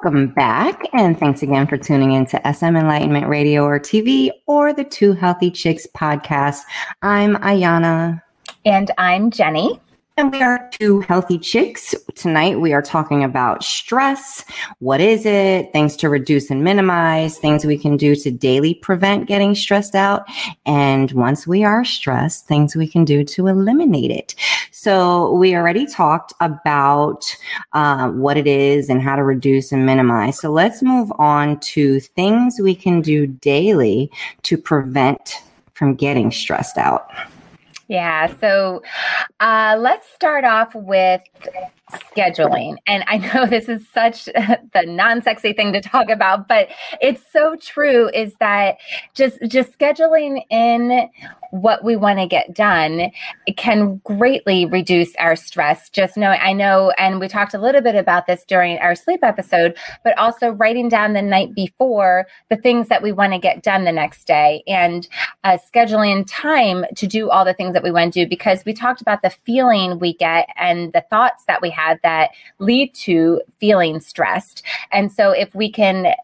Welcome back, and thanks again for tuning in to SM Enlightenment Radio or TV or the Two Healthy Chicks podcast. I'm Ayana. And I'm Jenny. And we are two healthy chicks. Tonight we are talking about stress. What is it? Things to reduce and minimize, things we can do to daily prevent getting stressed out. And once we are stressed, things we can do to eliminate it. So we already talked about uh, what it is and how to reduce and minimize. So let's move on to things we can do daily to prevent from getting stressed out. Yeah. So uh, let's start off with scheduling. And I know this is such the non-sexy thing to talk about, but it's so true is that just just scheduling in what we want to get done can greatly reduce our stress. Just knowing, I know, and we talked a little bit about this during our sleep episode, but also writing down the night before the things that we want to get done the next day and uh, scheduling time to do all the things that we want to do because we talked about the feeling we get and the thoughts that we have that lead to feeling stressed. And so if we can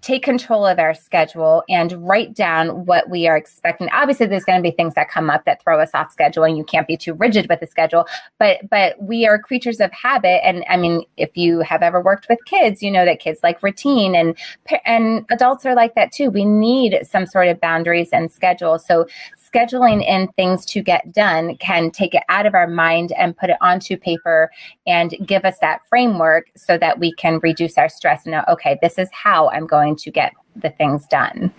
take control of our schedule and write down what we are expecting. Obviously, there's going to be things that come up that throw us off schedule, and you can't be too rigid with the schedule. But but we are creatures of habit, and I mean, if you have ever worked with kids, you know that kids like routine, and and adults are like that too. We need some sort of boundaries and schedule. So scheduling in things to get done can take it out of our mind and put it onto paper and give us that framework so that we can reduce our stress and know, okay, this is how I'm going to get the things done.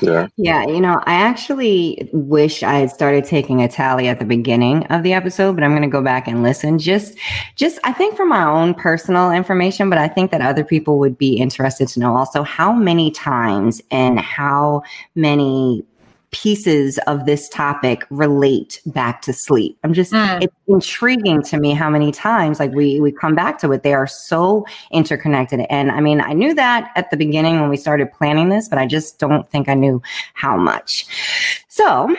Yeah. Yeah. You know, I actually wish I had started taking a tally at the beginning of the episode, but I'm going to go back and listen. Just, just, I think for my own personal information, but I think that other people would be interested to know also how many times and how many pieces of this topic relate back to sleep. I'm just mm. it's intriguing to me how many times like we we come back to it. They are so interconnected. And I mean, I knew that at the beginning when we started planning this, but I just don't think I knew how much. So,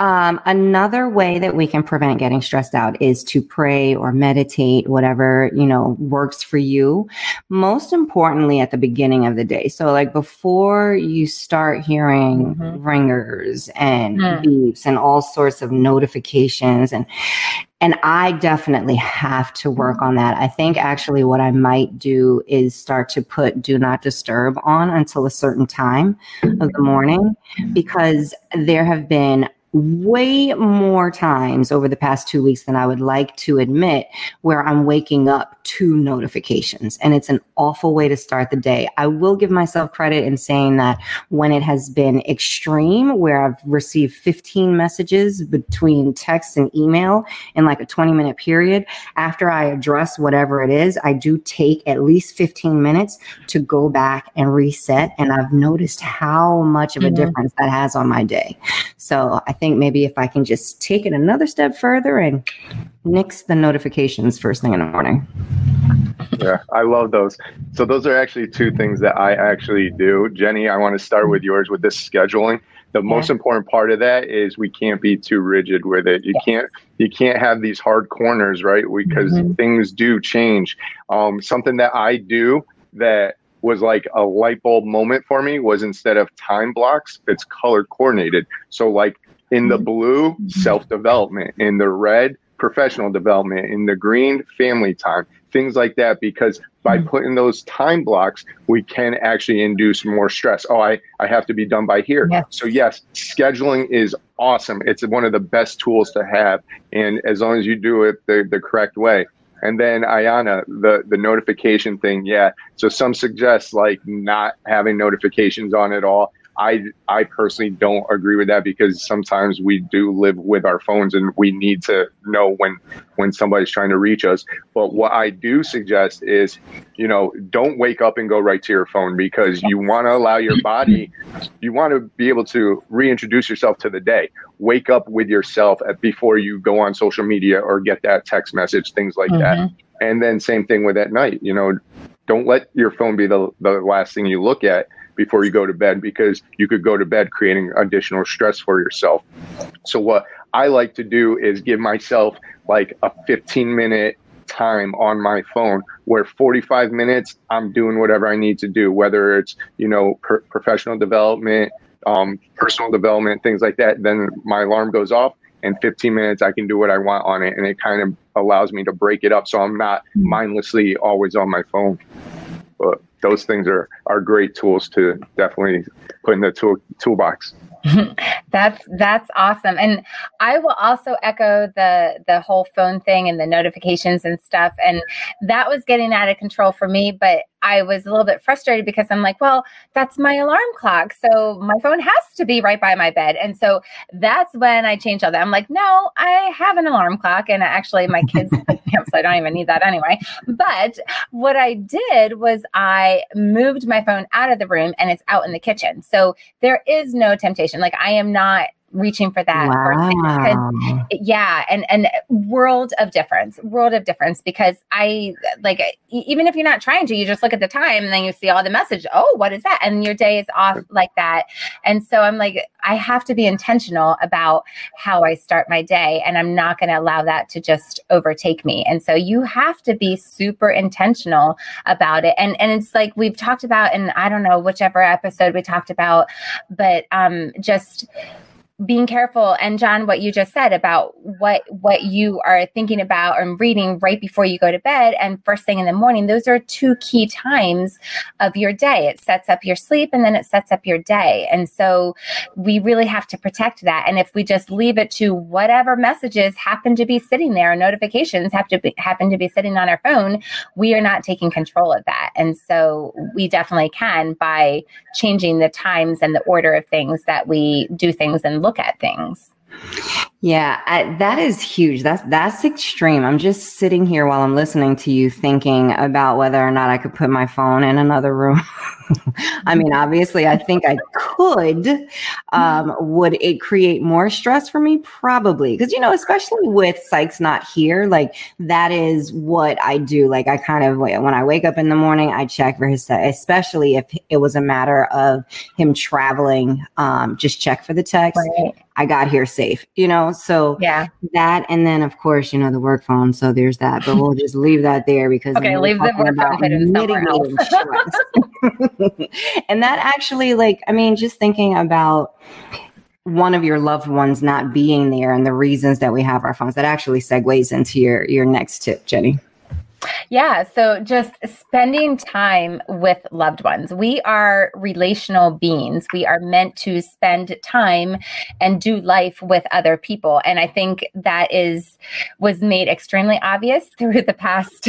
um, another way that we can prevent getting stressed out is to pray or meditate, whatever, you know, works for you. Most importantly, at the beginning of the day. So, like before you start hearing mm-hmm. ringers and mm. beeps and all sorts of notifications and, and I definitely have to work on that. I think actually what I might do is start to put do not disturb on until a certain time of the morning because there have been way more times over the past two weeks than I would like to admit where I'm waking up to notifications. And it's an awful way to start the day. I will give myself credit in saying that when it has been extreme, where I've received 15 messages between text and email in like a 20 minute period, after I address whatever it is, I do take at least 15 minutes to go back and reset. And I've noticed how much of a mm-hmm. difference that has on my day. So I think maybe if I can just take it another step further and nix the notifications first thing in the morning. Yeah, I love those. So those are actually two things that I actually do. Jenny, I want to start with yours with this scheduling. The yeah. most important part of that is we can't be too rigid with it. You yes. can't you can't have these hard corners, right? Because mm-hmm. things do change. Um, something that I do that was like a light bulb moment for me was instead of time blocks, it's color coordinated. So like in the mm-hmm. blue, self development. In the red, professional development. In the green, family time. Things like that. Because by mm-hmm. putting those time blocks, we can actually induce more stress. Oh, I, I have to be done by here. Yes. So, yes, scheduling is awesome. It's one of the best tools to have. And as long as you do it the, the correct way. And then Ayana, the the notification thing, yeah. So some suggest like not having notifications on at all. I I personally don't agree with that because sometimes we do live with our phones and we need to know when when somebody's trying to reach us. But what I do suggest is, you know, don't wake up and go right to your phone because you want to allow your body, you want to be able to reintroduce yourself to the day. Wake up with yourself at, before you go on social media or get that text message, things like mm-hmm. that. And then same thing with at night, you know, don't let your phone be the, the last thing you look at before you go to bed because you could go to bed creating additional stress for yourself. So what I like to do is give myself like a 15 minute time on my phone where 45 minutes I'm doing whatever I need to do, whether it's, you know, professional development, um, personal development, things like that. Then my alarm goes off and 15 minutes I can do what I want on it. And it kind of allows me to break it up so I'm not mindlessly always on my phone. But those things are, are great tools to definitely put in the tool, toolbox. that's that's awesome and i will also echo the the whole phone thing and the notifications and stuff and that was getting out of control for me but I was a little bit frustrated because I'm like, well, that's my alarm clock. So my phone has to be right by my bed. And so that's when I changed all that. I'm like, no, I have an alarm clock. And actually, my kids, so I don't even need that anyway. But what I did was I moved my phone out of the room and it's out in the kitchen. So there is no temptation. Like I am not reaching for that wow. yeah and and world of difference world of difference because i like even if you're not trying to you just look at the time and then you see all the message oh what is that? And your day is off like that. And so i'm like i have to be intentional about how i start my day and i'm not going to allow that to just overtake me. And so you have to be super intentional about it. And and it's like we've talked about and i don't know whichever episode we talked about but um just being careful. And john what you just said about what what you are thinking about and reading right before you go to bed and first thing in the morning those are two key times of your day. It sets up your sleep and then it sets up your day. And so we really have to protect that. And if we just leave it to whatever messages happen to be sitting there notifications have to be, happen to be sitting on our phone we are not taking control of that. And so we definitely can by changing the times and the order of things that we do things and look look at things. Yeah, I, that is huge. That's that's extreme. I'm just sitting here while I'm listening to you thinking about whether or not I could put my phone in another room. I mean, obviously, I think I could. Um, would it create more stress for me? Probably, because you know, especially with Sykes not here, like that is what I do. Like I kind of when I wake up in the morning, I check for his, especially if it was a matter of him traveling. Um, just check for the text. Right. I got here safe, you know? So yeah, that. And then of course, you know, the work phone. So there's that, but we'll just leave that there because okay, leave the work phone. and that actually like, I mean, just thinking about one of your loved ones not being there and the reasons that we have our phones, that actually segues into your, your next tip, Jenny. Yeah. So just spending time with loved ones. We are relational beings. We are meant to spend time and do life with other people. And I think that is was made extremely obvious through the past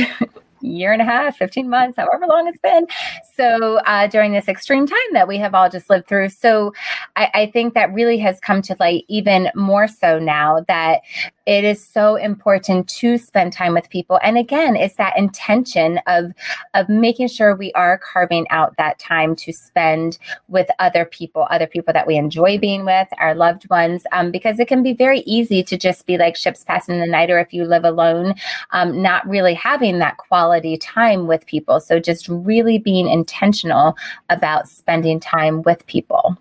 year and a half, 15 months, however long it's been. So uh, during this extreme time that we have all just lived through. So I, I think that really has come to light even more so now that it is so important to spend time with people. And again it's that intention of of making sure we are carving out that time to spend with other people other people that we enjoy being with our loved ones um, because it can be very easy to just be like ships passing the night or if you live alone um, not really having that quality time with people. So just really being intentional about spending time with people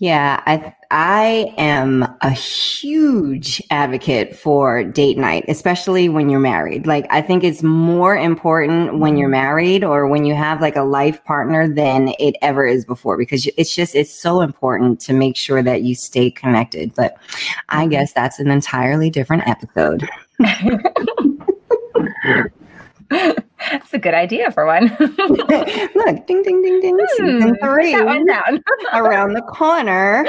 yeah, I I am a huge advocate for date night, especially when you're married. Like I think it's more important when you're married or when you have like a life partner than it ever is before because it's just it's so important to make sure that you stay connected. But I mm-hmm. guess that's an entirely different episode. That's a good idea for one. Look, ding, ding, ding, ding. Hmm, season three. around the corner.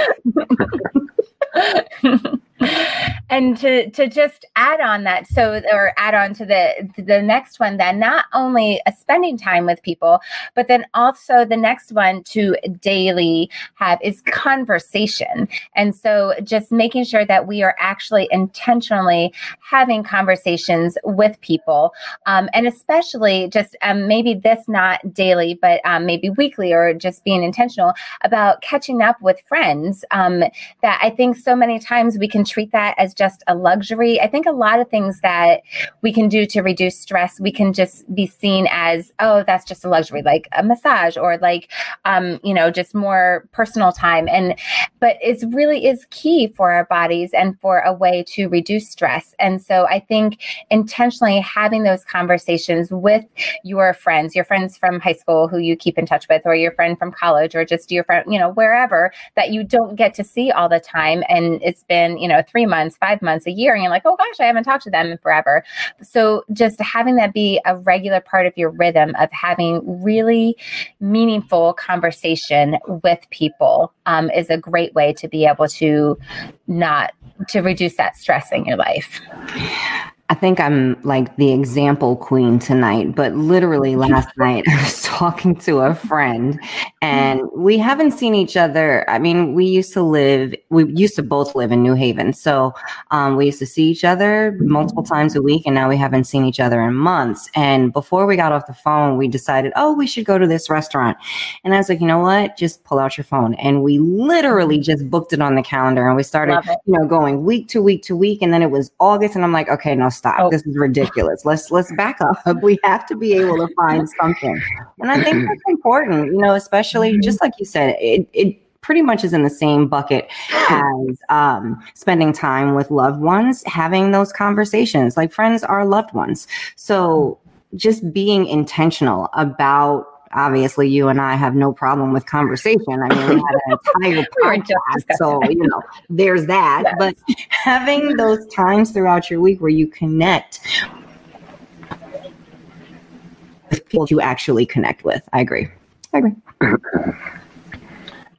and to to just add on that so or add on to the the next one then not only a spending time with people but then also the next one to daily have is conversation. And so just making sure that we are actually intentionally having conversations with people um, and especially just um, maybe this not daily but um, maybe weekly or just being intentional about catching up with friends um, that i think so many times we can treat that as just a luxury. I think a lot of things that we can do to reduce stress, we can just be seen as, oh, that's just a luxury, like a massage or like, um, you know, just more personal time. And, but it's really is key for our bodies and for a way to reduce stress. And so I think intentionally having those conversations with your friends, your friends from high school who you keep in touch with, or your friend from college, or just your friend, you know, wherever that you don't get to see all the time. And it's been, you know, three months, five months, a year, and you're like, oh gosh, I haven't talked to them in forever. So just having that be a regular part of your rhythm of having really meaningful conversation with people um, is a great way to be able to not to reduce that stress in your life. I think I'm like the example queen tonight, but literally last night I was talking to a friend and we haven't seen each other. I mean, we used to live, we used to both live in New Haven. So um, we used to see each other multiple times a week and now we haven't seen each other in months. And before we got off the phone, we decided, oh, we should go to this restaurant. And I was like, you know what? Just pull out your phone. And we literally just booked it on the calendar and we started, you know, going week to week to week. And then it was August and I'm like, okay, no, stop. Oh. This is ridiculous. Let's let's back up. We have to be able to find something. And I think that's important, you know, especially mm-hmm. just like you said, it it pretty much is in the same bucket as um, spending time with loved ones, having those conversations. Like friends are loved ones. So just being intentional about obviously you and I have no problem with conversation. I mean, we had an entire podcast, so you know, there's that. Yes. But having those times throughout your week where you connect with people you actually connect with. I agree. I agree.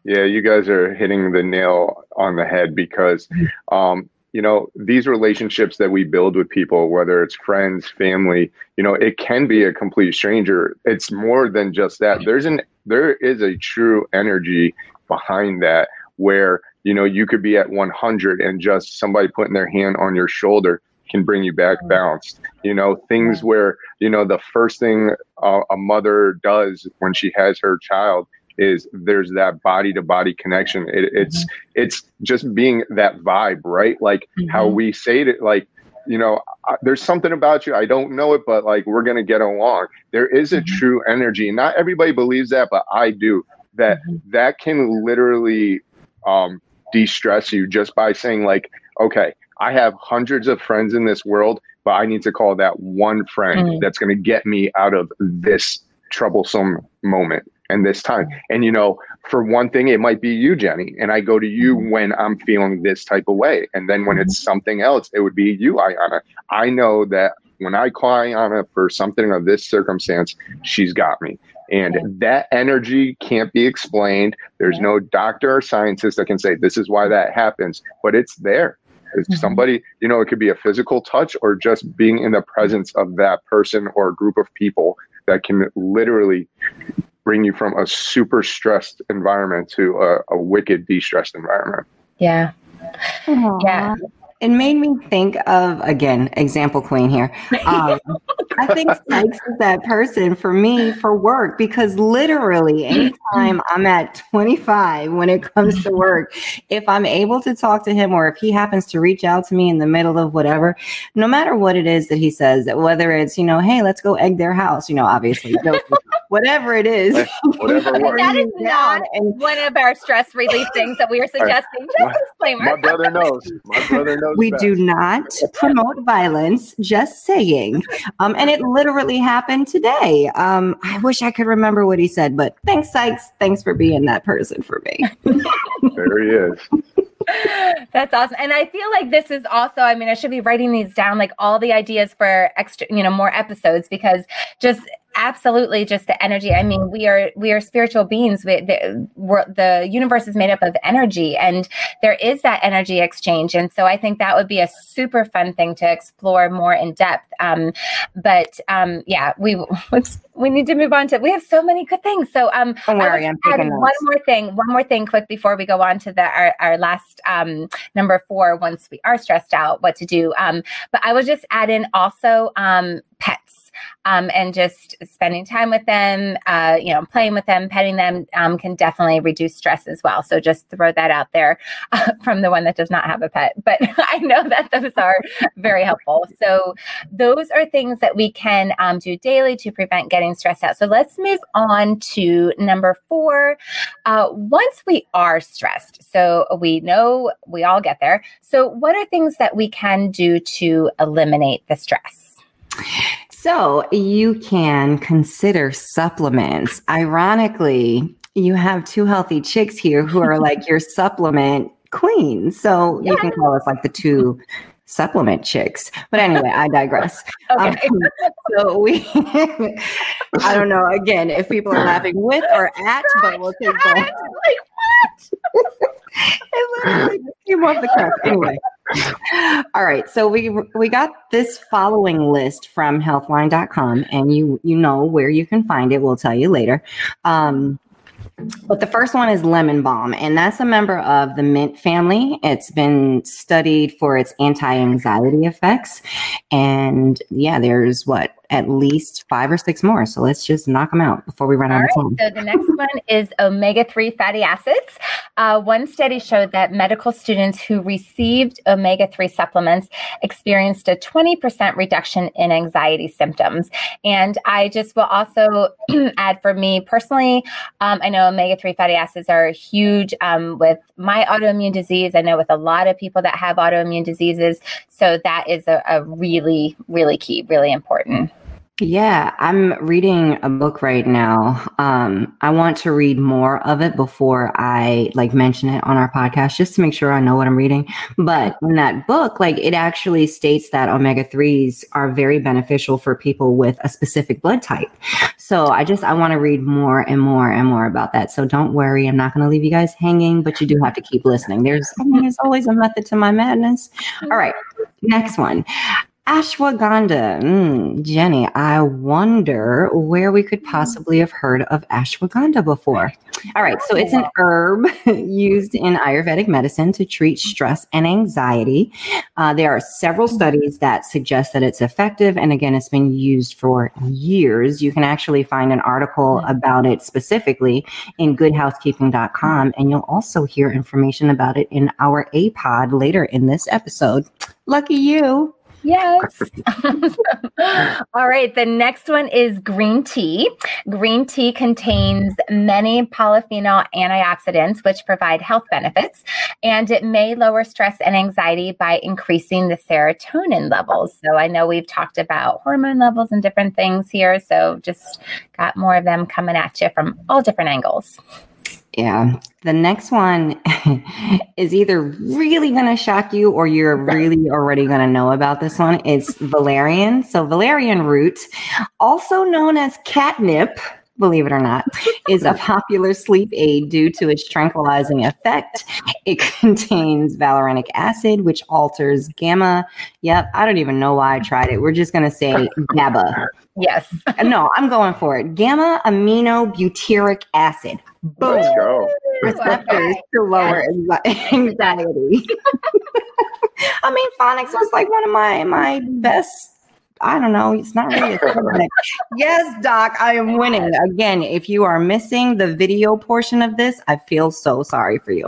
Yeah, you guys are hitting the nail on the head because um, you know these relationships that we build with people whether it's friends family you know it can be a complete stranger. It's more than just that. There's an there is a true energy behind that where you know you could be at 100 and just somebody putting their hand on your shoulder can bring you back balanced you know things where you know the first thing uh, a mother does when she has her child is there's that body to body connection. It, it's mm-hmm. it's just being that vibe, right? Like mm-hmm. how we say it, like you know, there's something about you. I don't know it, but like we're gonna get along. There is a mm-hmm. true energy. Not everybody believes that, but I do. That mm-hmm. that can literally um, de-stress you just by saying like, okay, I have hundreds of friends in this world, but I need to call that one friend mm-hmm. that's going to get me out of this troublesome moment and this time. And you know, for one thing, it might be you, Jenny, and I go to you mm-hmm. when I'm feeling this type of way. And then when it's mm-hmm. something else, it would be you, Ayana. I know that when I call Ayana for something of this circumstance, she's got me. And that energy can't be explained. There's no doctor or scientist that can say this is why that happens, but it's there. It's mm-hmm. somebody, you know, it could be a physical touch or just being in the presence of that person or group of people that can literally bring you from a super stressed environment to a, a wicked de-stressed environment. Yeah. Aww. Yeah it made me think of again example queen here um, i think Sykes is that person for me for work because literally anytime i'm at 25 when it comes to work if i'm able to talk to him or if he happens to reach out to me in the middle of whatever no matter what it is that he says whether it's you know hey let's go egg their house you know obviously whatever it is whatever that is not and, one of our stress relief things that we are suggesting just my, disclaimer my brother knows my brother knows we best. do not promote violence, just saying. Um, and it literally happened today. Um, I wish I could remember what he said, but thanks, Sykes. Thanks for being that person for me. there he is. That's awesome. And I feel like this is also, I mean, I should be writing these down, like all the ideas for extra, you know, more episodes because just absolutely just the energy. I mean we are we are spiritual beings. We, the, the universe is made up of energy and there is that energy exchange. And so i think that would be a super fun thing to explore more in depth. Um, but um, yeah we we need to move on to we have so many good things. So um Don't worry, I'm one more thing one more thing quick before we go on to the our, our last um, number four once we are stressed out what to do. Um, but i would just add in also um, pets um, and just spending time with them, uh, you know, playing with them, petting them um, can definitely reduce stress as well. So just throw that out there uh, from the one that does not have a pet. But I know that those are very helpful. So those are things that we can um, do daily to prevent getting stressed out. So let's move on to number four. Uh, once we are stressed, so we know we all get there. So what are things that we can do to eliminate the stress? So you can consider supplements. Ironically, you have two healthy chicks here who are like your supplement queens. So yeah. you can call us like the two supplement chicks. But anyway, I digress. okay. Um, so we, I don't know again if people are laughing with or at, but we'll take that. Like? it literally came off the cuff. Anyway. All right. So we we got this following list from healthline.com and you you know where you can find it. We'll tell you later. Um, but the first one is lemon balm, and that's a member of the mint family. It's been studied for its anti anxiety effects. And yeah, there's what at least five or six more. So let's just knock them out before we run All out right, of time. So the next one is omega 3 fatty acids. Uh, one study showed that medical students who received omega 3 supplements experienced a 20% reduction in anxiety symptoms. And I just will also add for me personally, um, I know omega 3 fatty acids are huge um, with my autoimmune disease. I know with a lot of people that have autoimmune diseases. So that is a, a really, really key, really important. Yeah, I'm reading a book right now. Um, I want to read more of it before I like mention it on our podcast, just to make sure I know what I'm reading. But in that book, like it actually states that omega threes are very beneficial for people with a specific blood type. So I just I want to read more and more and more about that. So don't worry, I'm not going to leave you guys hanging, but you do have to keep listening. There's I mean, there's always a method to my madness. All right, next one. Ashwagandha. Mm, Jenny, I wonder where we could possibly have heard of ashwagandha before. All right, so it's an herb used in Ayurvedic medicine to treat stress and anxiety. Uh, there are several studies that suggest that it's effective, and again, it's been used for years. You can actually find an article about it specifically in goodhousekeeping.com, and you'll also hear information about it in our APOD later in this episode. Lucky you. Yes. All right. The next one is green tea. Green tea contains many polyphenol antioxidants, which provide health benefits, and it may lower stress and anxiety by increasing the serotonin levels. So I know we've talked about hormone levels and different things here. So just got more of them coming at you from all different angles. Yeah. The next one is either really going to shock you or you're really already going to know about this one. It's valerian. So, valerian root, also known as catnip, believe it or not, is a popular sleep aid due to its tranquilizing effect. It contains valerenic acid, which alters gamma. Yep, I don't even know why I tried it. We're just going to say GABA. Yes. Uh, no, I'm going for it. Gamma amino butyric acid. Boom. Let's go. Receptors to lower anxiety. I mean, phonics was like one of my my best I don't know. It's not really a yes, Doc, I am winning. Again, if you are missing the video portion of this, I feel so sorry for you.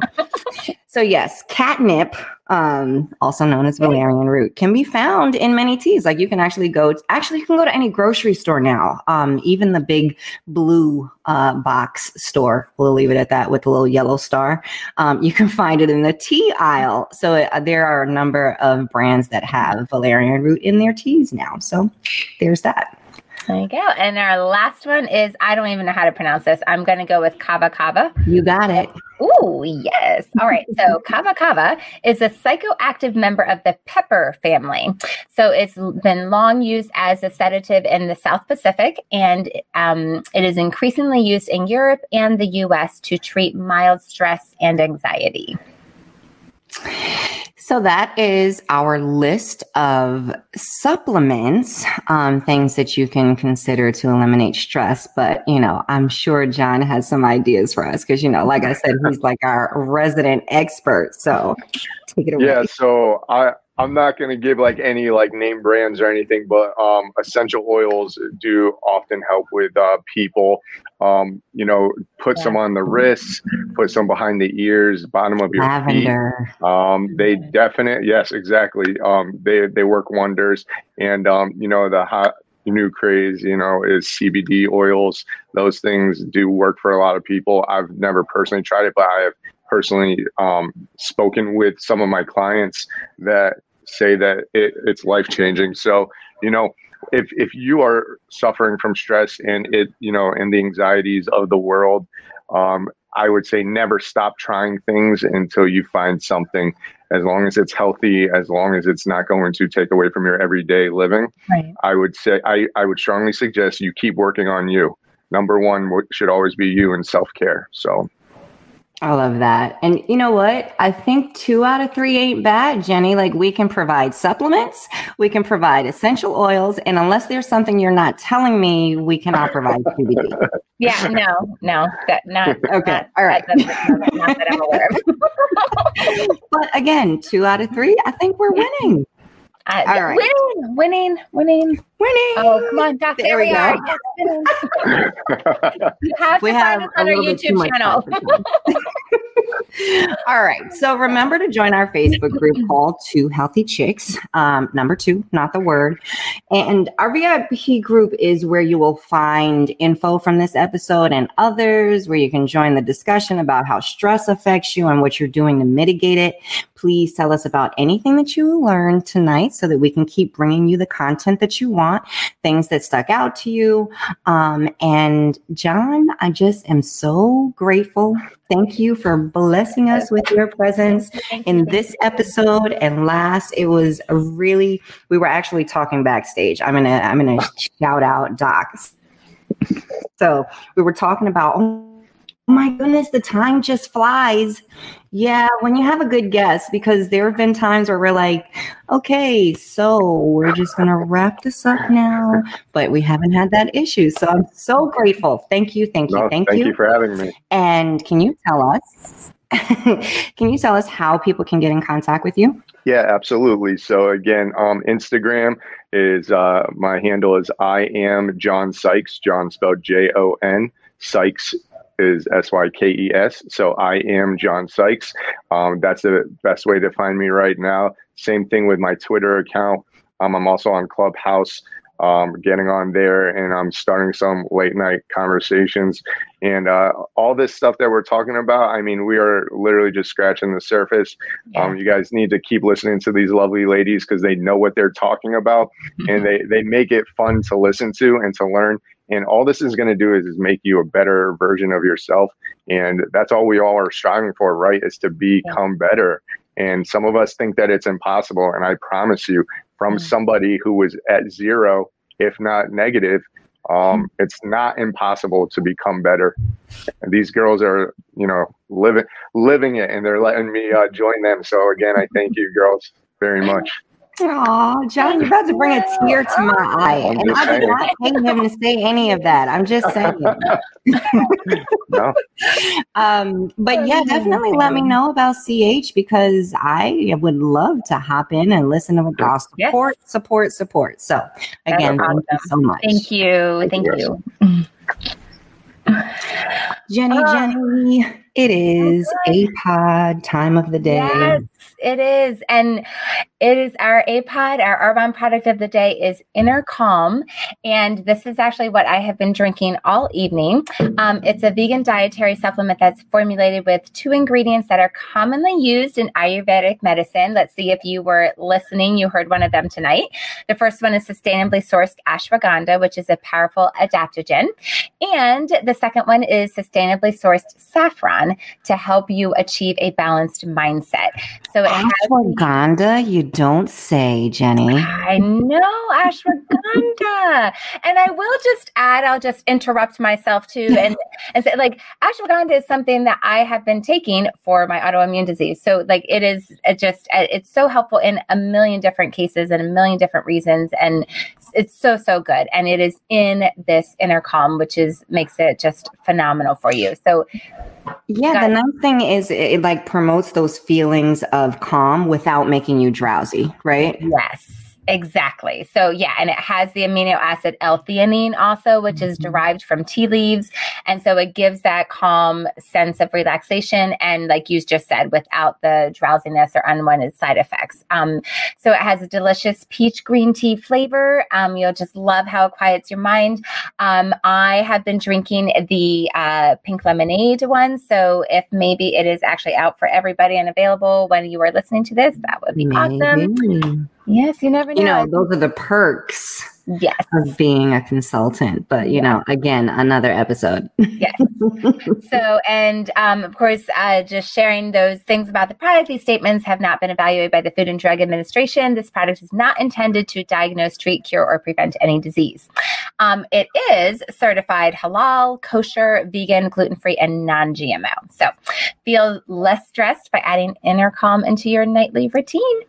So, yes, catnip um, also known as valerian root, can be found in many teas. Like you can actually go, to, actually, you can go to any grocery store now, um, even the big blue uh, box store. We'll leave it at that with the little yellow star. Um, you can find it in the tea aisle. So uh, there are a number of brands that have valerian root in their teas now. So there's that. There you go. And our last one is I don't even know how to pronounce this. I'm going to go with kava kava. You got it. Oh, yes. All right. So, kava kava is a psychoactive member of the pepper family. So, it's been long used as a sedative in the South Pacific, and um, it is increasingly used in Europe and the US to treat mild stress and anxiety. So that is our list of supplements, um, things that you can consider to eliminate stress. But, you know, I'm sure John has some ideas for us because, you know, like I said, he's like our resident expert. So take it away. Yeah. So I, I'm not going to give like any like name brands or anything, but um, essential oils do often help with uh, people. Um, you know, put yeah. some on the wrists, put some behind the ears, bottom of your Lavender. feet. Um, they definitely, yes, exactly. Um, they they work wonders, and um, you know the hot new craze, you know, is CBD oils. Those things do work for a lot of people. I've never personally tried it, but I have personally um, spoken with some of my clients that say that it, it's life changing. So, you know, if if you are suffering from stress and it, you know, and the anxieties of the world, um, I would say never stop trying things until you find something. As long as it's healthy, as long as it's not going to take away from your everyday living, right. I would say I, I would strongly suggest you keep working on you. Number one should always be you and self care. So I love that. And you know what? I think two out of three ain't bad, Jenny. Like we can provide supplements, we can provide essential oils, and unless there's something you're not telling me, we cannot provide CBD. Yeah, no, no, that not okay. Not, all right. That, not that I'm aware of. but again, two out of three, I think we're winning. Uh, All right. Winning, winning, winning, winning. Oh, come on, Beth. There, there we go. you have we to have find us on our YouTube channel. All right. So remember to join our Facebook group called Two Healthy Chicks. Um, number two, not the word. And our VIP group is where you will find info from this episode and others, where you can join the discussion about how stress affects you and what you're doing to mitigate it. Please tell us about anything that you learned tonight so that we can keep bringing you the content that you want, things that stuck out to you. Um, and John, I just am so grateful Thank you for blessing us with your presence in this episode and last. It was a really we were actually talking backstage. I'm gonna I'm gonna shout out Docs. So we were talking about my goodness, the time just flies. Yeah, when you have a good guest, because there have been times where we're like, okay, so we're just going to wrap this up now, but we haven't had that issue. So I'm so grateful. Thank you. Thank you. No, thank, thank you. you for having me. And can you tell us, can you tell us how people can get in contact with you? Yeah, absolutely. So again, um, Instagram is uh, my handle is I am John Sykes. John spelled J O N. Sykes is S Y K E S. So I am John Sykes. Um, that's the best way to find me right now. Same thing with my Twitter account. Um, I'm also on Clubhouse, um, getting on there, and I'm starting some late night conversations. And uh, all this stuff that we're talking about, I mean, we are literally just scratching the surface. Um, you guys need to keep listening to these lovely ladies because they know what they're talking about, and they they make it fun to listen to and to learn. And all this is going to do is, is make you a better version of yourself. And that's all we all are striving for, right? Is to become better. And some of us think that it's impossible. And I promise you, from somebody who was at zero, if not negative, um, it's not impossible to become better. And these girls are, you know, living living it, and they're letting me uh, join them. So again, I thank you, girls, very much. Oh, John, you're about to bring a tear to my eye. And I did not pay him to say any of that. I'm just saying. no. Um, but yeah, definitely let me know about CH because I would love to hop in and listen to what y'all support, yes. support, support. So again, awesome. thank you so much. Thank you. Thank you. Jenny, uh, Jenny, it is a pod time of the day. Yes, it is. And it is our APOD, our Arbonne product of the day is Inner Calm. And this is actually what I have been drinking all evening. Um, it's a vegan dietary supplement that's formulated with two ingredients that are commonly used in Ayurvedic medicine. Let's see if you were listening, you heard one of them tonight. The first one is sustainably sourced ashwagandha, which is a powerful adaptogen. And the second one is sustainably sourced saffron to help you achieve a balanced mindset. So ashwagandha, has, you don't say, Jenny. I know, ashwagandha. and I will just add, I'll just interrupt myself too and, and say, like, ashwagandha is something that I have been taking for my autoimmune disease. So, like, it is it just, it's so helpful in a million different cases and a million different reasons. And it's so, so good. And it is in this inner calm, which is makes it just phenomenal for you. So, Yeah, the nice thing is it, it like promotes those feelings of calm without making you drowsy, right? Yes. Exactly. So yeah, and it has the amino acid L-theanine also, which mm-hmm. is derived from tea leaves, and so it gives that calm sense of relaxation, and like you just said, without the drowsiness or unwanted side effects. Um, so it has a delicious peach green tea flavor. Um, you'll just love how it quiets your mind. Um, I have been drinking the uh, pink lemonade one, so if maybe it is actually out for everybody and available when you are listening to this, that would be maybe. awesome. Yes, you never know. You know, those are the perks yes. of being a consultant. But, you know, again, another episode. yes. So, and um, of course, uh, just sharing those things about the product. These statements have not been evaluated by the Food and Drug Administration. This product is not intended to diagnose, treat, cure, or prevent any disease. Um, it is certified halal, kosher, vegan, gluten free, and non GMO. So, feel less stressed by adding Inner Calm into your nightly routine.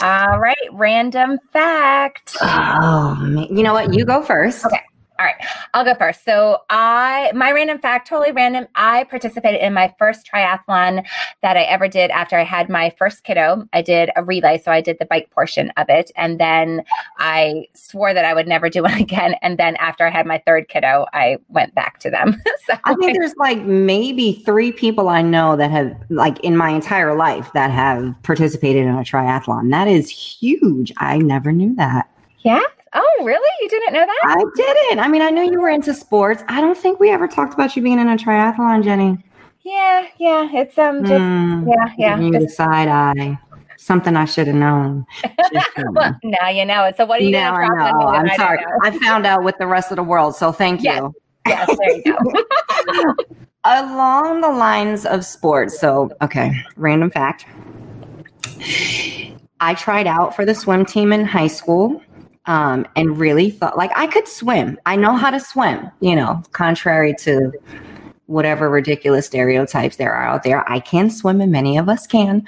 All right, random fact. Oh, you know what? You go first. Okay. All right, I'll go first. So I, my random fact, totally random. I participated in my first triathlon that I ever did after I had my first kiddo. I did a relay, so I did the bike portion of it, and then I swore that I would never do one again. And then after I had my third kiddo, I went back to them. so I think there's like maybe three people I know that have, like, in my entire life that have participated in a triathlon. That is huge. I never knew that. Yeah. Oh, really? You didn't know that? I didn't. I mean, I knew you were into sports. I don't think we ever talked about you being in a triathlon, Jenny. Yeah, yeah. It's um just mm, yeah, yeah. You just, side eye. Something I should have known. well, now you know it. So what are you now I know. I'm I sorry. I found out with the rest of the world. So thank yes. you. Yes, there you go. Along the lines of sports. So okay, random fact. I tried out for the swim team in high school um, and really thought like I could swim. I know how to swim, you know, contrary to whatever ridiculous stereotypes there are out there. I can swim, and many of us can.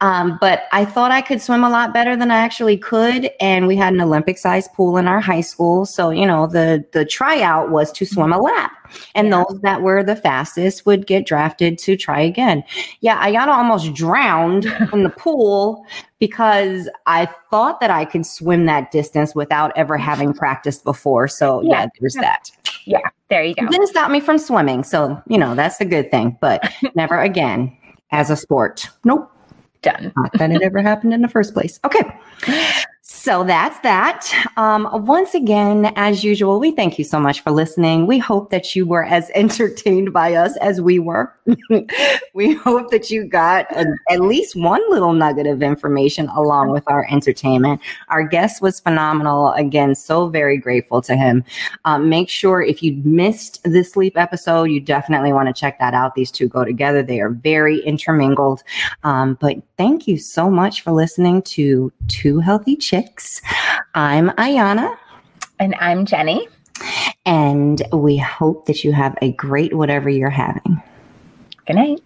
Um, but I thought I could swim a lot better than I actually could. And we had an Olympic sized pool in our high school. So, you know, the, the tryout was to swim a lap. And yeah. those that were the fastest would get drafted to try again. Yeah, I got almost drowned in the pool because I thought that I could swim that distance without ever having practiced before. So, yeah, yeah there's that. Yeah, there you go. It didn't stop me from swimming. So, you know, that's a good thing, but never again as a sport. Nope. Done. Not that it ever happened in the first place. Okay. So that's that. Um, once again, as usual, we thank you so much for listening. We hope that you were as entertained by us as we were. we hope that you got a, at least one little nugget of information along with our entertainment. Our guest was phenomenal. Again, so very grateful to him. Um, make sure if you missed the sleep episode, you definitely want to check that out. These two go together, they are very intermingled. Um, but thank you so much for listening to Two Healthy Chicks. I'm Ayana. And I'm Jenny. And we hope that you have a great whatever you're having. Good night.